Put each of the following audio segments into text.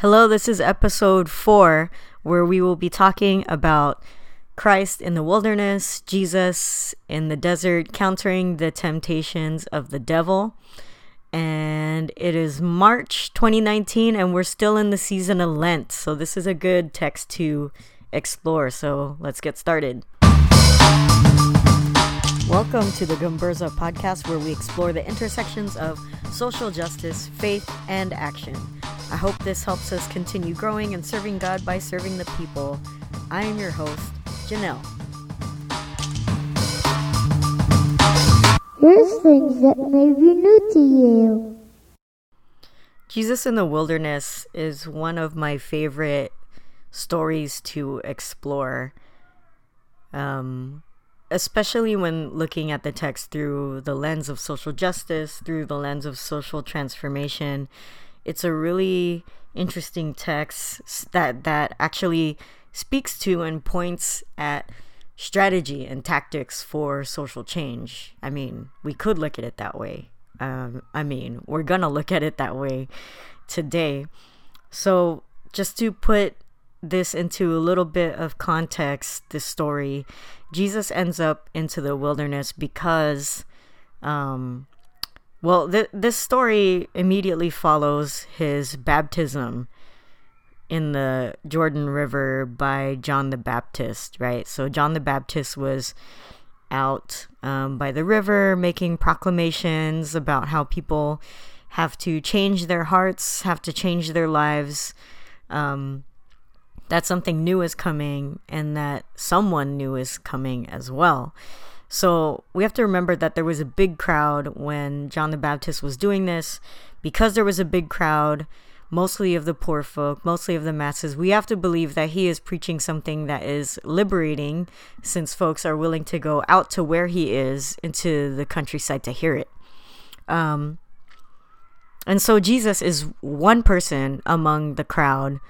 Hello, this is episode four, where we will be talking about Christ in the wilderness, Jesus in the desert, countering the temptations of the devil. And it is March 2019, and we're still in the season of Lent. So, this is a good text to explore. So, let's get started. Welcome to the Gomburza podcast, where we explore the intersections of social justice, faith, and action. I hope this helps us continue growing and serving God by serving the people. I am your host, Janelle. Here's things that may be new to you. Jesus in the Wilderness is one of my favorite stories to explore. Um, especially when looking at the text through the lens of social justice, through the lens of social transformation, it's a really interesting text that that actually speaks to and points at strategy and tactics for social change. I mean, we could look at it that way. Um, I mean, we're gonna look at it that way today. So, just to put this into a little bit of context, this story, Jesus ends up into the wilderness because um, well, th- this story immediately follows his baptism in the Jordan River by John the Baptist, right? So, John the Baptist was out um, by the river making proclamations about how people have to change their hearts, have to change their lives. Um, that something new is coming and that someone new is coming as well. So we have to remember that there was a big crowd when John the Baptist was doing this. Because there was a big crowd, mostly of the poor folk, mostly of the masses, we have to believe that he is preaching something that is liberating since folks are willing to go out to where he is into the countryside to hear it. Um, and so Jesus is one person among the crowd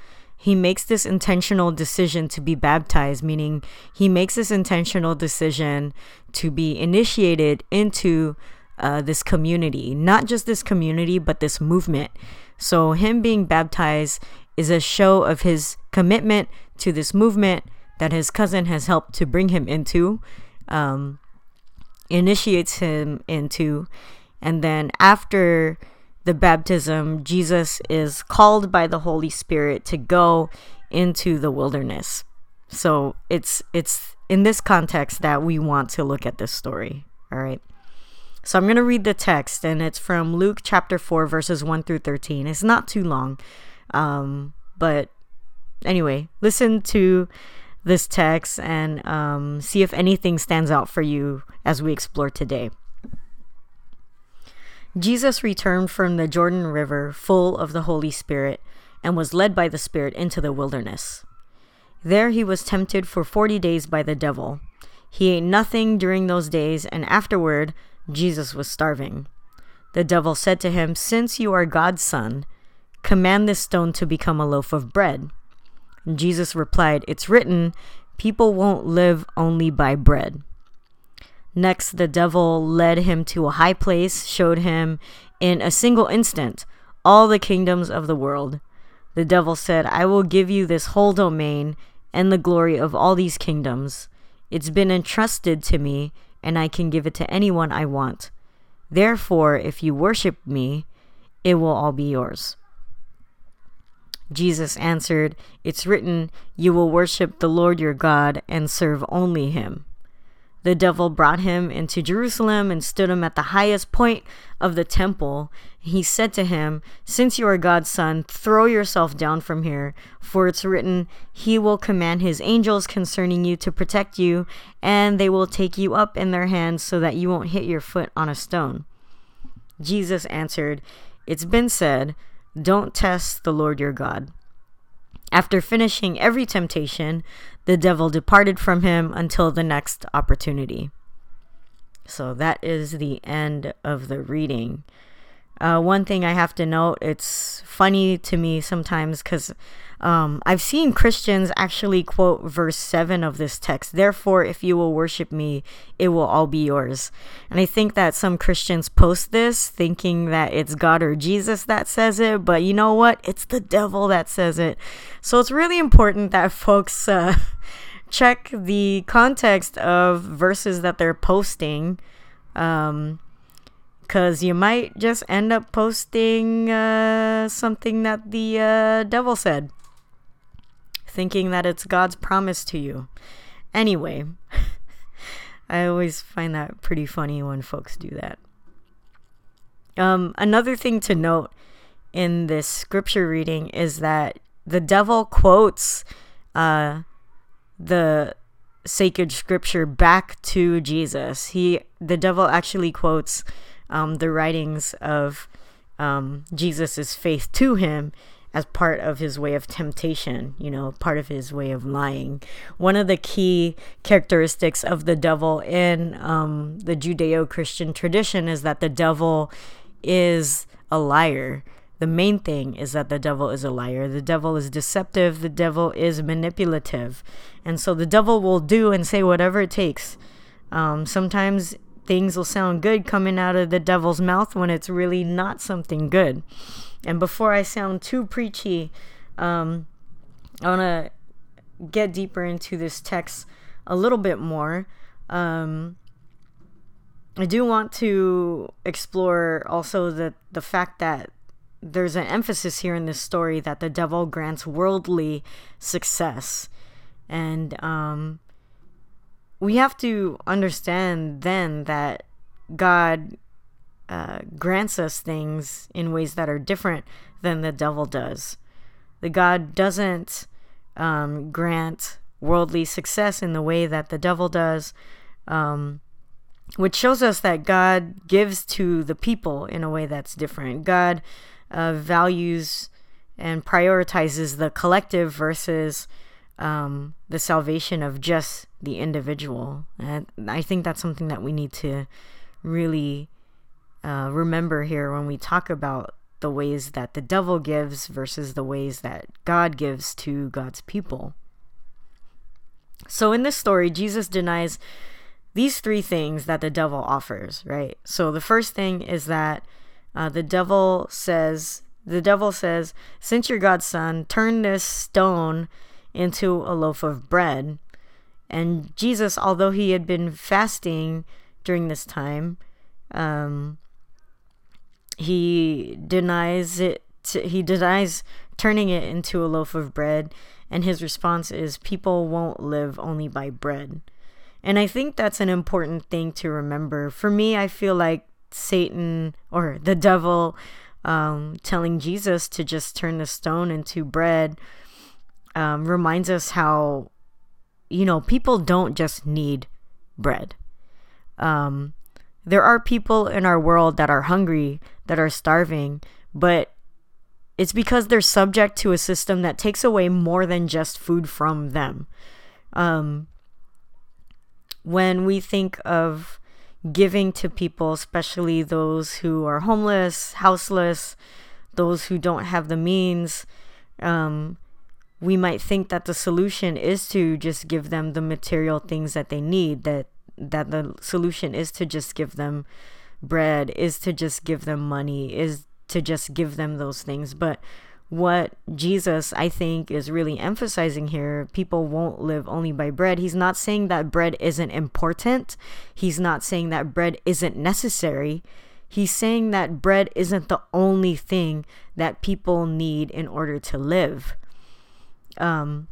he makes this intentional decision to be baptized, meaning he makes this intentional decision to be initiated into uh, this community, not just this community, but this movement. So, him being baptized is a show of his commitment to this movement that his cousin has helped to bring him into, um, initiates him into, and then after the baptism, Jesus is called by the Holy Spirit to go into the wilderness. So it's it's in this context that we want to look at this story. All right. So I'm going to read the text, and it's from Luke chapter 4, verses 1 through 13. It's not too long. Um, but anyway, listen to this text and um, see if anything stands out for you as we explore today. Jesus returned from the Jordan River full of the Holy Spirit and was led by the Spirit into the wilderness. There he was tempted for forty days by the devil. He ate nothing during those days, and afterward Jesus was starving. The devil said to him, Since you are God's son, command this stone to become a loaf of bread. Jesus replied, It's written, people won't live only by bread. Next, the devil led him to a high place, showed him in a single instant all the kingdoms of the world. The devil said, I will give you this whole domain and the glory of all these kingdoms. It's been entrusted to me, and I can give it to anyone I want. Therefore, if you worship me, it will all be yours. Jesus answered, It's written, You will worship the Lord your God and serve only him. The devil brought him into Jerusalem and stood him at the highest point of the temple. He said to him, Since you are God's son, throw yourself down from here, for it's written, He will command His angels concerning you to protect you, and they will take you up in their hands so that you won't hit your foot on a stone. Jesus answered, It's been said, Don't test the Lord your God. After finishing every temptation, the devil departed from him until the next opportunity. So that is the end of the reading. Uh, one thing I have to note, it's funny to me sometimes because um, I've seen Christians actually quote verse 7 of this text. Therefore, if you will worship me, it will all be yours. And I think that some Christians post this thinking that it's God or Jesus that says it, but you know what? It's the devil that says it. So it's really important that folks uh, check the context of verses that they're posting. Um, because you might just end up posting uh, something that the uh, devil said thinking that it's God's promise to you. Anyway, I always find that pretty funny when folks do that. Um, another thing to note in this scripture reading is that the devil quotes uh, the sacred scripture back to Jesus. He, the devil, actually quotes um, the writings of um, Jesus's faith to him as part of his way of temptation, you know, part of his way of lying. One of the key characteristics of the devil in um, the Judeo Christian tradition is that the devil is a liar. The main thing is that the devil is a liar. The devil is deceptive. The devil is manipulative. And so the devil will do and say whatever it takes. Um, sometimes things will sound good coming out of the devil's mouth when it's really not something good. And before I sound too preachy, um, I want to get deeper into this text a little bit more. Um, I do want to explore also the the fact that there's an emphasis here in this story that the devil grants worldly success, and um, we have to understand then that God uh, grants us things in ways that are different than the devil does. The God doesn't um, grant worldly success in the way that the devil does, um, which shows us that God gives to the people in a way that's different. God uh, values and prioritizes the collective versus um, the salvation of just the individual. And I think that's something that we need to really uh, remember here when we talk about the ways that the devil gives versus the ways that God gives to God's people. So in this story, Jesus denies these three things that the devil offers, right? So the first thing is that uh, the devil says, the devil says, since you're God's son, turn this stone into a loaf of bread. And Jesus, although he had been fasting during this time, um, he denies it to, he denies turning it into a loaf of bread. And his response is people won't live only by bread. And i think that's an important thing to remember. For me i feel like satan or the devil um, telling jesus to just turn the stone into bread um, reminds us how you know people don't just need bread. Um, there are people in our world that are hungry, that are starving, but it's because they're subject to a system that takes away more than just food from them. Um, when we think of giving to people, especially those who are homeless, houseless, those who don't have the means, um, we might think that the solution is to just give them the material things that they need, that that the solution is to just give them bread, is to just give them money, is to just give them those things. But what Jesus, I think, is really emphasizing here people won't live only by bread. He's not saying that bread isn't important, he's not saying that bread isn't necessary. He's saying that bread isn't the only thing that people need in order to live. Um,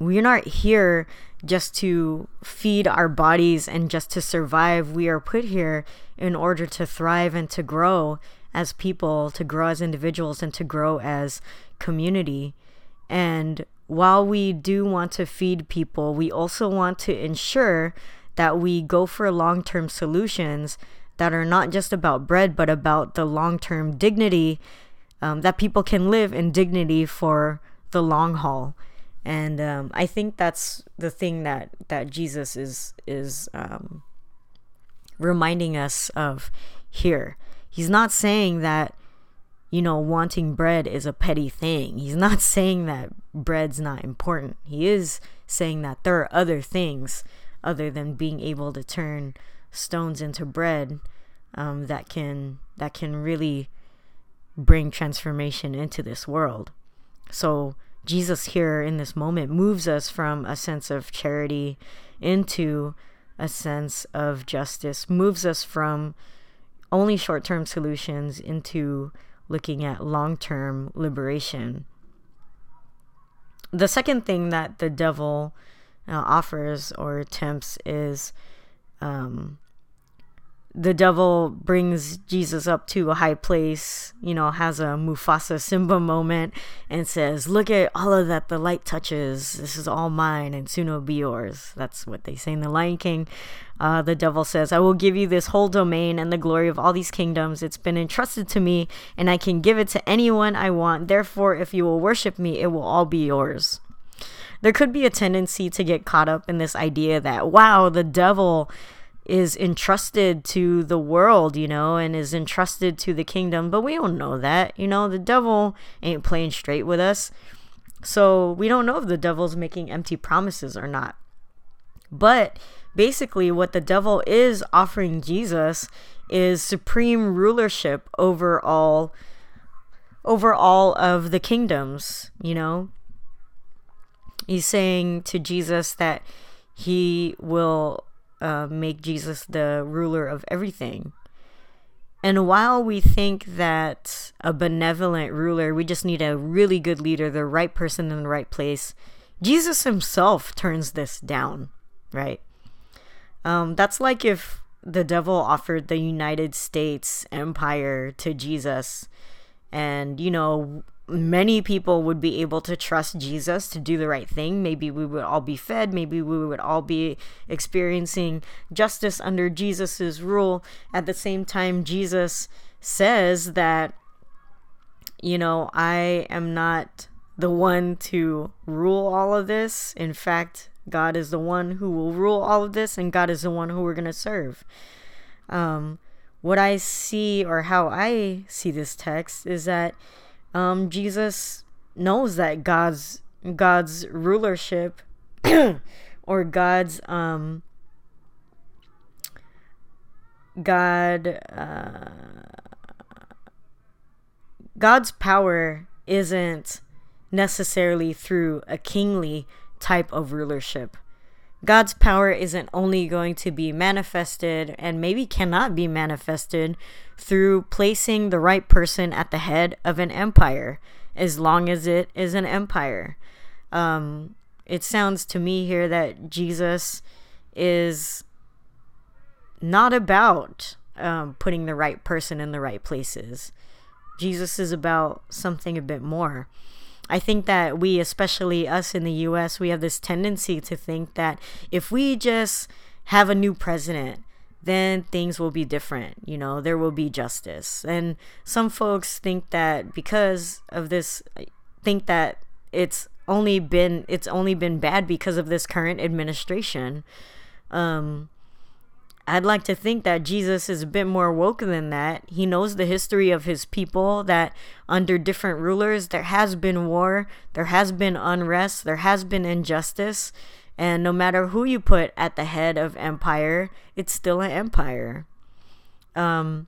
we're not here just to feed our bodies and just to survive. We are put here in order to thrive and to grow as people, to grow as individuals, and to grow as community. And while we do want to feed people, we also want to ensure that we go for long term solutions that are not just about bread, but about the long term dignity um, that people can live in dignity for the long haul and um, I think that's the thing that that Jesus is is um, reminding us of here. he's not saying that you know wanting bread is a petty thing. He's not saying that bread's not important. He is saying that there are other things other than being able to turn stones into bread um, that can that can really bring transformation into this world. So jesus here in this moment moves us from a sense of charity into a sense of justice moves us from only short-term solutions into looking at long-term liberation. The second thing that the devil uh, offers or attempts is um, the devil brings Jesus up to a high place, you know, has a Mufasa Simba moment and says, Look at all of that the light touches. This is all mine and soon it'll be yours. That's what they say in The Lion King. Uh, the devil says, I will give you this whole domain and the glory of all these kingdoms. It's been entrusted to me and I can give it to anyone I want. Therefore, if you will worship me, it will all be yours. There could be a tendency to get caught up in this idea that, wow, the devil is entrusted to the world, you know, and is entrusted to the kingdom. But we don't know that, you know, the devil ain't playing straight with us. So we don't know if the devil's making empty promises or not. But basically, what the devil is offering Jesus is supreme rulership over all over all of the kingdoms, you know. He's saying to Jesus that he will uh, make Jesus the ruler of everything. And while we think that a benevolent ruler, we just need a really good leader, the right person in the right place, Jesus himself turns this down, right? Um, that's like if the devil offered the United States empire to Jesus, and, you know, many people would be able to trust Jesus to do the right thing. Maybe we would all be fed. Maybe we would all be experiencing justice under Jesus's rule. At the same time, Jesus says that, you know, I am not the one to rule all of this. In fact, God is the one who will rule all of this, and God is the one who we're going to serve. Um, what I see, or how I see this text, is that um, Jesus knows that God's God's rulership or God's um, God uh, God's power isn't necessarily through a kingly type of rulership. God's power isn't only going to be manifested and maybe cannot be manifested through placing the right person at the head of an empire, as long as it is an empire. Um, it sounds to me here that Jesus is not about um, putting the right person in the right places. Jesus is about something a bit more. I think that we, especially us in the US, we have this tendency to think that if we just have a new president, then things will be different. You know, there will be justice. And some folks think that because of this, think that it's only been it's only been bad because of this current administration. Um, I'd like to think that Jesus is a bit more woke than that. He knows the history of his people, that under different rulers, there has been war, there has been unrest, there has been injustice. And no matter who you put at the head of empire, it's still an empire. Um,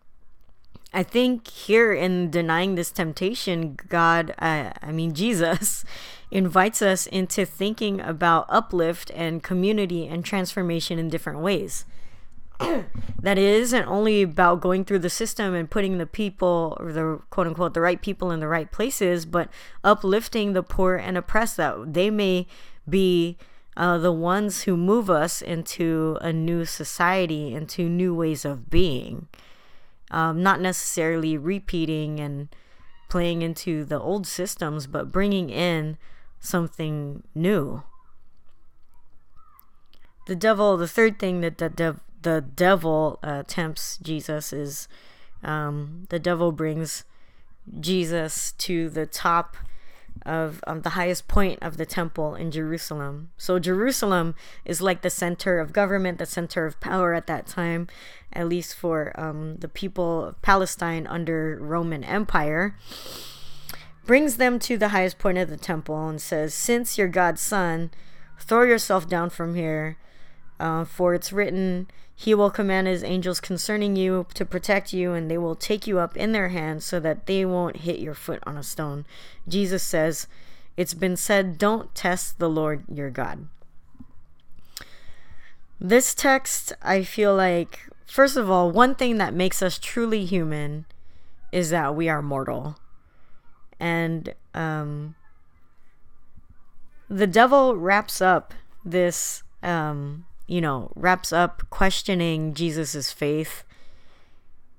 I think here in denying this temptation, God, uh, I mean, Jesus, invites us into thinking about uplift and community and transformation in different ways. that isn't only about going through the system and putting the people or the quote unquote the right people in the right places, but uplifting the poor and oppressed that they may be uh, the ones who move us into a new society, into new ways of being. Um, not necessarily repeating and playing into the old systems, but bringing in something new. The devil, the third thing that the, dev, the devil uh, tempts Jesus is um, the devil brings Jesus to the top of um, the highest point of the temple in Jerusalem. So Jerusalem is like the center of government, the center of power at that time, at least for um, the people of Palestine under Roman Empire. Brings them to the highest point of the temple and says, "Since you're God's son, throw yourself down from here, uh, for it's written." He will command his angels concerning you to protect you, and they will take you up in their hands so that they won't hit your foot on a stone. Jesus says, It's been said, don't test the Lord your God. This text, I feel like, first of all, one thing that makes us truly human is that we are mortal. And um, the devil wraps up this. Um, you know, wraps up questioning Jesus's faith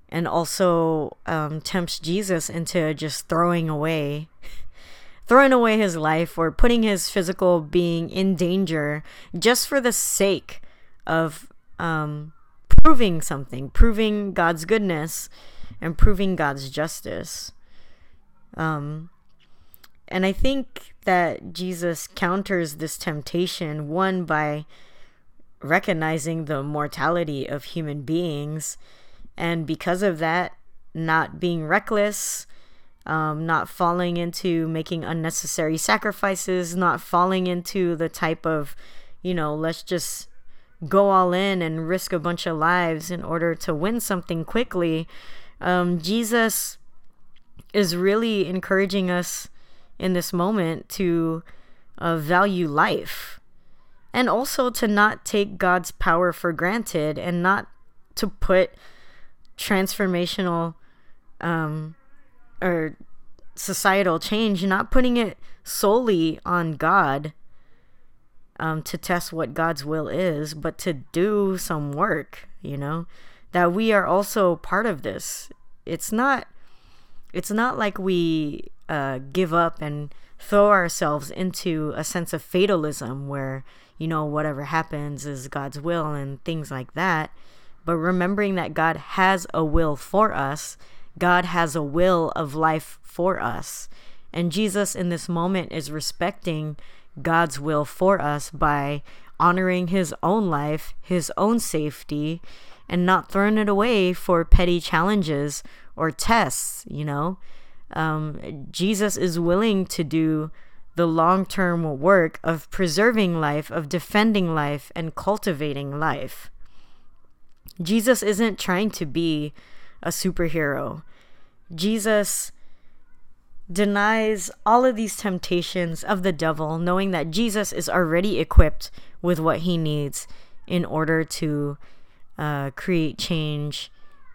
and also um, tempts Jesus into just throwing away throwing away his life or putting his physical being in danger just for the sake of um, proving something, proving God's goodness and proving God's justice. Um, and I think that Jesus counters this temptation one by recognizing the mortality of human beings. And because of that not being reckless um, not falling into making unnecessary sacrifices not falling into the type of you know let's just go all in and risk a bunch of lives in order to win something quickly um, jesus is really encouraging us in this moment to uh, value life and also to not take God's power for granted and not to put transformational um, or societal change, not putting it solely on God um, to test what God's will is, but to do some work, you know, that we are also part of this. It's not, it's not like we uh, give up and throw ourselves into a sense of fatalism where you know, whatever happens is God's will and things like that. But remembering that God has a will for us, God has a will of life for us. And Jesus in this moment is respecting God's will for us by honoring his own life, his own safety, and not throwing it away for petty challenges or tests, you know. Um, Jesus is willing to do the long term work of preserving life, of defending life, and cultivating life. Jesus isn't trying to be a superhero. Jesus denies all of these temptations of the devil, knowing that Jesus is already equipped with what he needs in order to uh, create change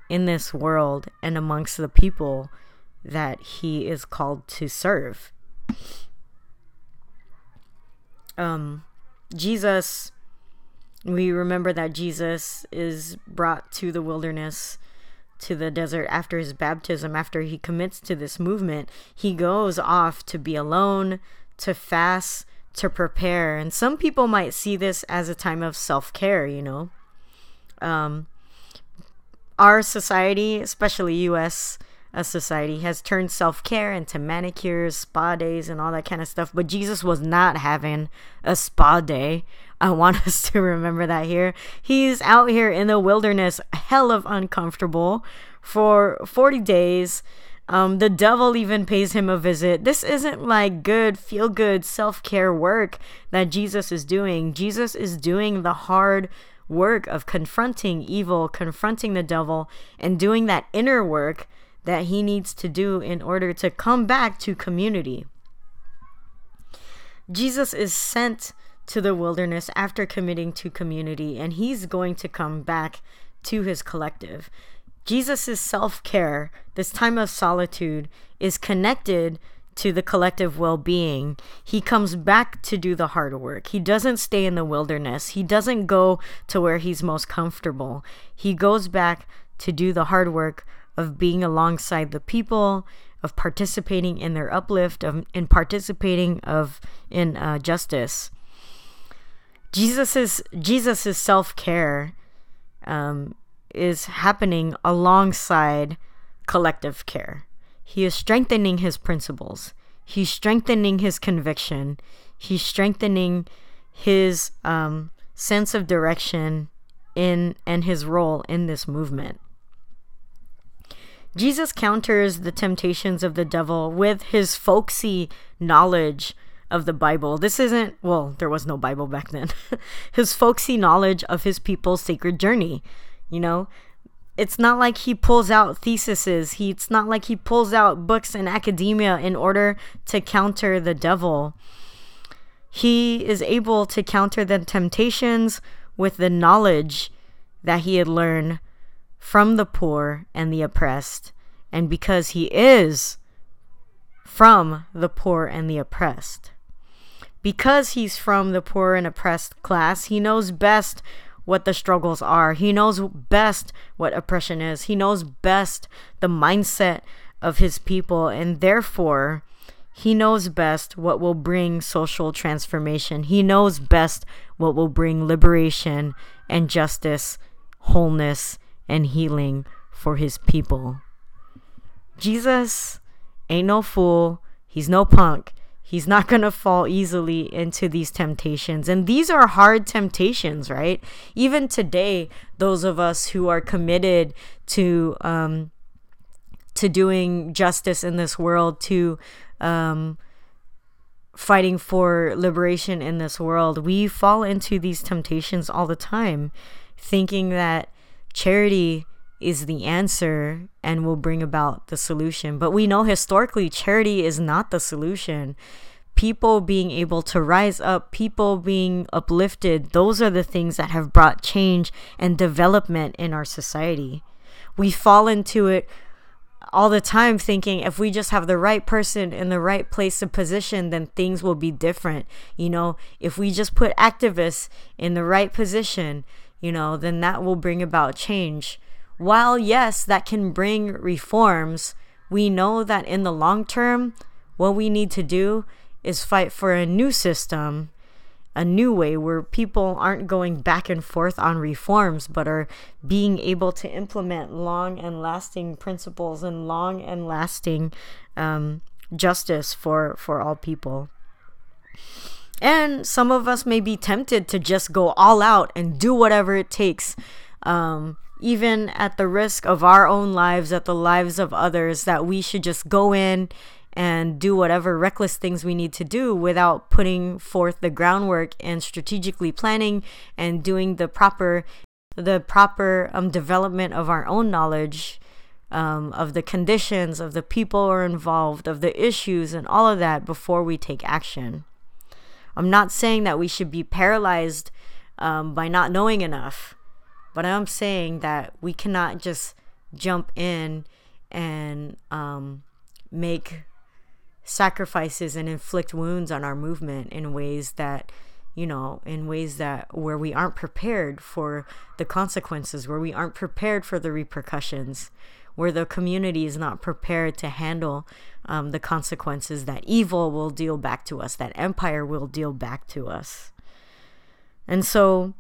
in this world and amongst the people that he is called to serve um, Jesus, we remember that Jesus is brought to the wilderness, to the desert after his baptism, after he commits to this movement. He goes off to be alone, to fast, to prepare. And some people might see this as a time of self care, you know. Um, our society, especially US a society has turned self care into manicures, spa days, and all that kind of stuff. But Jesus was not having a spa day. I want us to remember that here. He's out here in the wilderness, hell of uncomfortable for 40 days. Um, the devil even pays him a visit. This isn't like good, feel good self care work that Jesus is doing. Jesus is doing the hard work of confronting evil, confronting the devil, and doing that inner work that he needs to do in order to come back to community. Jesus is sent to the wilderness after committing to community, and he's going to come back to his collective. Jesus' self care, this time of solitude, is connected to the collective well being. He comes back to do the hard work. He doesn't stay in the wilderness. He doesn't go to where he's most comfortable. He goes back to do the hard work of being alongside the people, of participating in their uplift, of in participating of in uh, justice. Jesus's Jesus's self care um, is happening alongside collective care. He is strengthening his principles. He's strengthening his conviction. He's strengthening his um, sense of direction in and his role in this movement. Jesus counters the temptations of the devil with his folksy knowledge of the Bible. This isn't, well, there was no Bible back then. his folksy knowledge of his people's sacred journey. You know, it's not like he pulls out theses. He, it's not like he pulls out books in academia in order to counter the devil. He is able to counter the temptations with the knowledge that he had learned from the poor and the oppressed. And because he is from the poor and the oppressed, because he's from the poor and oppressed class, he knows best what the struggles are. He knows best what oppression is. He knows best the mindset of his people, and therefore, he knows best what will bring social transformation. He knows best what will bring liberation and justice, wholeness, and healing for his people. Jesus ain't no fool. He's no punk. He's not going to fall easily into these temptations. And these are hard temptations, right? Even today, those of us who are committed to um, to doing justice in this world, to um, fighting for liberation in this world, we fall into these temptations all the time, thinking that charity is the answer and will bring about the solution. But we know historically, charity is not the solution. People being able to rise up, people being uplifted, those are the things that have brought change and development in our society. We fall into it all the time thinking if we just have the right person in the right place of position, then things will be different. You know, if we just put activists in the right position, you know, then that will bring about change while yes, that can bring reforms, we know that in the long term, what we need to do is fight for a new system, a new way where people aren't going back and forth on reforms, but are being able to implement long and lasting principles and long and lasting um, justice for, for all people. And some of us may be tempted to just go all out and do whatever it takes. Um, even at the risk of our own lives, at the lives of others, that we should just go in and do whatever reckless things we need to do without putting forth the groundwork and strategically planning and doing the proper the proper um, development of our own knowledge um, of the conditions of the people who are involved of the issues and all of that before we take action i'm not saying that we should be paralyzed um, by not knowing enough but I'm saying that we cannot just jump in and um, make sacrifices and inflict wounds on our movement in ways that you know in ways that where we aren't prepared for the consequences where we aren't prepared for the repercussions where the community is not prepared to handle um, the consequences that evil will deal back to us that empire will deal back to us. And so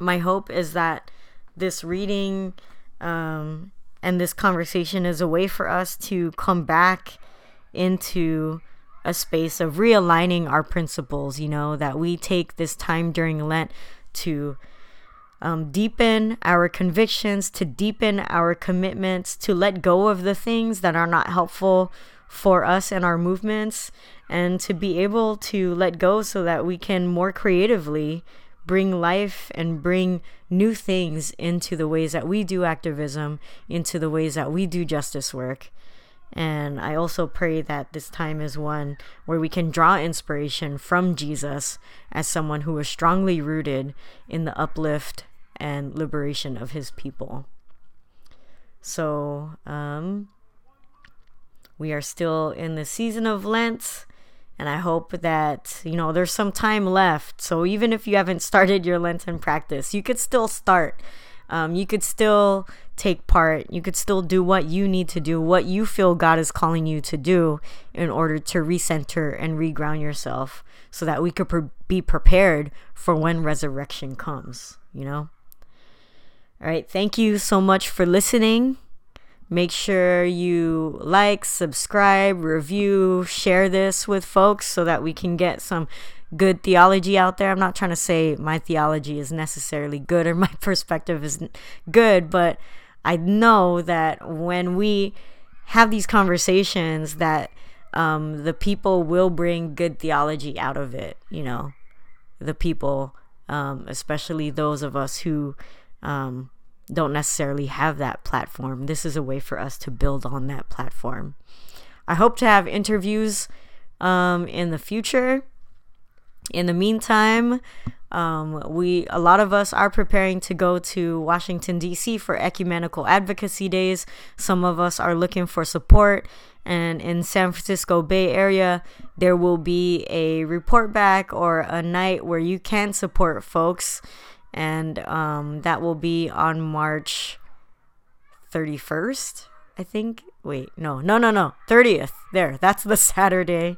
my hope is that this reading um, and this conversation is a way for us to come back into a space of realigning our principles, you know, that we take this time during Lent to um, deepen our convictions, to deepen our commitments, to let go of the things that are not helpful for us and our movements, and to be able to let go so that we can more creatively bring life and bring new things into the ways that we do activism, into the ways that we do justice work. And I also pray that this time is one where we can draw inspiration from Jesus as someone who is strongly rooted in the uplift and liberation of his people. So, um, we are still in the season of Lent. And I hope that, you know, there's some time left. So even if you haven't started your Lenten practice, you could still start. Um, you could still take part. You could still do what you need to do, what you feel God is calling you to do in order to recenter and reground yourself so that we could pre- be prepared for when resurrection comes, you know? All right. Thank you so much for listening Make sure you like, subscribe, review, share this with folks so that we can get some good theology out there. I'm not trying to say my theology is necessarily good or my perspective is good, but I know that when we have these conversations that um, the people will bring good theology out of it, you know, the people, um, especially those of us who um, don't necessarily have that platform. This is a way for us to build on that platform. I hope to have interviews um, in the future. In the meantime, um, we a lot of us are preparing to go to Washington D.C. for ecumenical advocacy days. Some of us are looking for support, and in San Francisco Bay Area, there will be a report back or a night where you can support folks and um, that will be on March 31st, I think. Wait, no, no, no, no, 30th. There, that's the Saturday.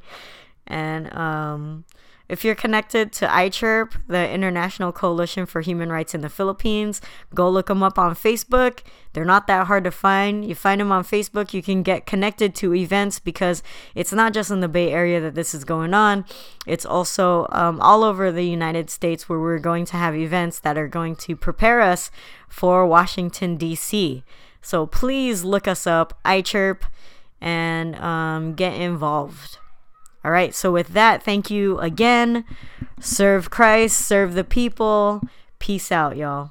And um, if you're connected to ICHRP, the International Coalition for Human Rights in the Philippines, go look them up on Facebook. They're not that hard to find. You find them on Facebook, you can get connected to events because it's not just in the Bay Area that this is going on, it's also um, all over the United States where we're going to have events that are going to prepare us for Washington, D.C. So please look us up, ICHRP, and um, get involved. All right, so with that, thank you again. Serve Christ, serve the people. Peace out, y'all.